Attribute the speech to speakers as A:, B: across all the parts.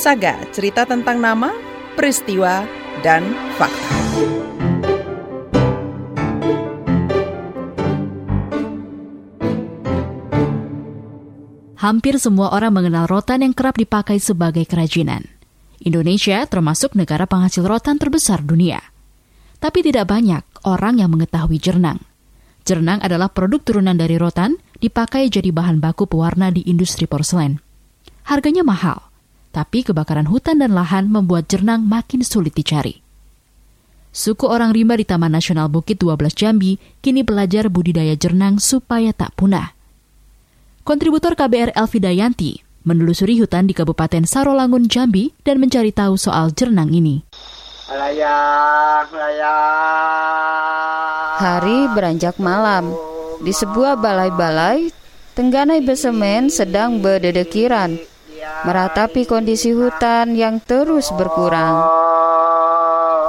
A: Saga, cerita tentang nama, peristiwa, dan fakta.
B: Hampir semua orang mengenal rotan yang kerap dipakai sebagai kerajinan. Indonesia termasuk negara penghasil rotan terbesar dunia. Tapi tidak banyak orang yang mengetahui jernang. Jernang adalah produk turunan dari rotan, dipakai jadi bahan baku pewarna di industri porselen. Harganya mahal, tapi kebakaran hutan dan lahan membuat jernang makin sulit dicari. Suku orang rimba di Taman Nasional Bukit 12 Jambi kini belajar budidaya jernang supaya tak punah. Kontributor KBR Elvi Dayanti menelusuri hutan di Kabupaten Sarolangun, Jambi dan mencari tahu soal jernang ini.
C: Hari beranjak malam. Di sebuah balai-balai, Tengganai Besemen sedang berdedekiran, meratapi kondisi hutan yang terus berkurang.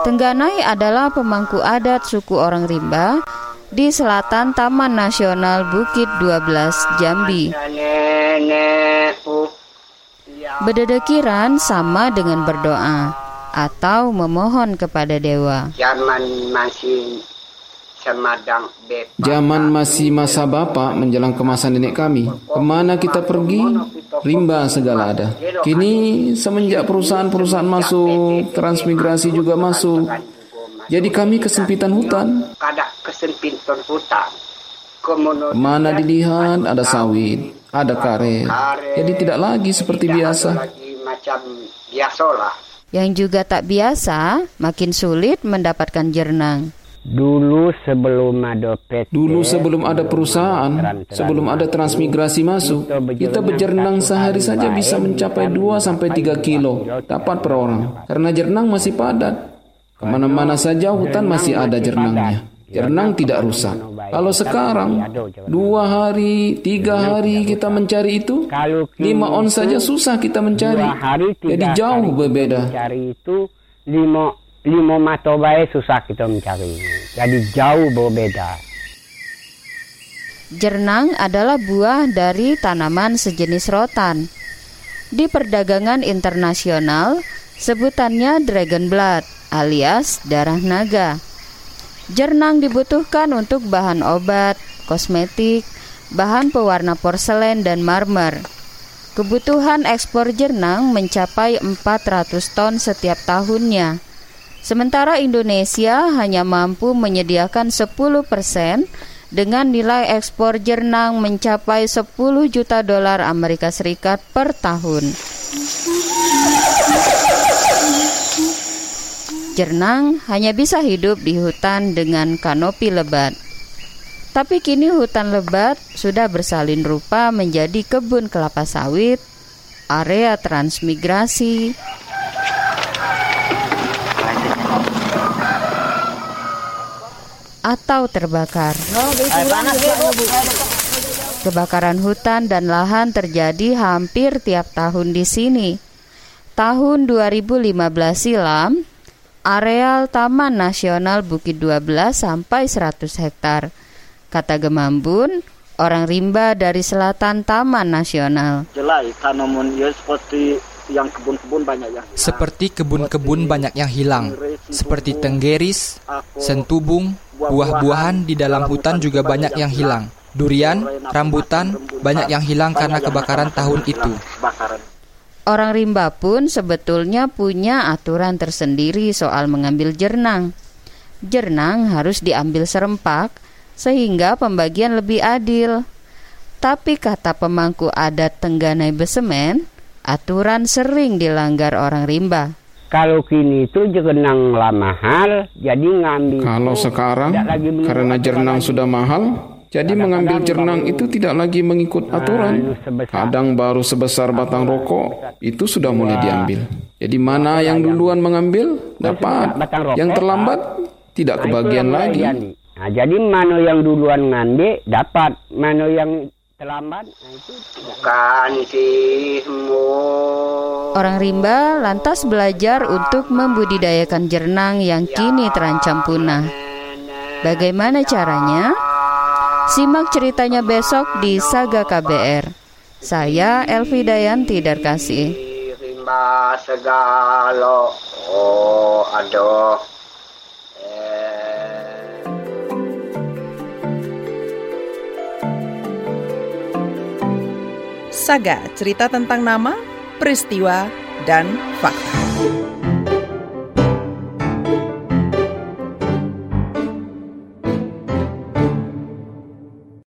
C: Tengganai adalah pemangku adat suku orang rimba di selatan Taman Nasional Bukit 12 Jambi. Berdedekiran sama dengan berdoa atau memohon kepada dewa.
D: Zaman masih semadang
E: Zaman masih masa bapak menjelang kemasan nenek kami. Ke mana kita pergi? Rimba segala ada. Kini semenjak perusahaan-perusahaan masuk, transmigrasi juga masuk. Jadi kami kesempitan hutan.
D: Kada kesempitan hutan.
E: Ke mana dilihat ada sawit, ada karet. Jadi tidak lagi seperti biasa.
D: Macam biasalah.
C: Yang juga tak biasa, makin sulit mendapatkan jernang.
F: Dulu sebelum ada PT,
E: Dulu sebelum ada perusahaan, sebelum ada transmigrasi masuk, kita bejernang sehari saja bisa mencapai 2 sampai 3 kilo dapat per orang. Karena jernang masih padat. Ke mana-mana saja hutan masih ada jernangnya. Jernang tidak rusak. Kalau sekarang, dua hari, tiga hari kita mencari itu, lima on saja susah kita mencari. Jadi jauh berbeda.
F: Lima lima mata baik susah kita mencari. Jadi jauh berbeda.
C: Jernang adalah buah dari tanaman sejenis rotan. Di perdagangan internasional, sebutannya dragon blood alias darah naga. Jernang dibutuhkan untuk bahan obat, kosmetik, bahan pewarna porselen dan marmer. Kebutuhan ekspor jernang mencapai 400 ton setiap tahunnya. Sementara Indonesia hanya mampu menyediakan 10 persen dengan nilai ekspor jernang mencapai 10 juta dolar Amerika Serikat per tahun. Jernang hanya bisa hidup di hutan dengan kanopi lebat. Tapi kini hutan lebat sudah bersalin rupa menjadi kebun kelapa sawit, area transmigrasi, atau terbakar. Kebakaran hutan dan lahan terjadi hampir tiap tahun di sini. Tahun 2015 silam, areal Taman Nasional Bukit 12 sampai 100 hektar. Kata Gemambun, orang rimba dari selatan Taman Nasional.
D: Jelai tanaman ya seperti yang kebun-kebun banyak yang
G: Seperti kebun-kebun banyak yang hilang, seperti tenggeris, sentubung, buah-buahan di dalam hutan juga banyak yang hilang. Durian, rambutan, banyak yang hilang karena kebakaran tahun itu.
D: bakaran.
C: Orang rimba pun sebetulnya punya aturan tersendiri soal mengambil jernang. Jernang harus diambil serempak sehingga pembagian lebih adil. Tapi kata pemangku adat Tengganai Besemen, aturan sering dilanggar orang rimba.
F: Kalau kini itu jernang lah mahal, jadi ngambil.
E: Kalau
F: itu
E: sekarang,
F: lagi
E: karena jernang
F: lagi.
E: sudah mahal, jadi mengambil jernang itu tidak lagi mengikut aturan. Kadang baru sebesar batang rokok, itu sudah mulai diambil. Jadi mana yang duluan mengambil, dapat. Yang terlambat, tidak
F: Nah,
E: kebagian lagi.
F: jadi. Nah, jadi mana yang duluan ngambil dapat, mana yang terlambat, nah itu tidak.
D: Bukan sih.
C: Orang rimba lantas belajar untuk membudidayakan jernang yang kini terancam punah. Bagaimana caranya? Simak ceritanya besok di Saga KBR. Saya Elvi Dayanti Darkasi.
D: Rimba Mbak segala. Oh, aduh. Eh.
A: Saga, cerita tentang nama, peristiwa, dan fakta.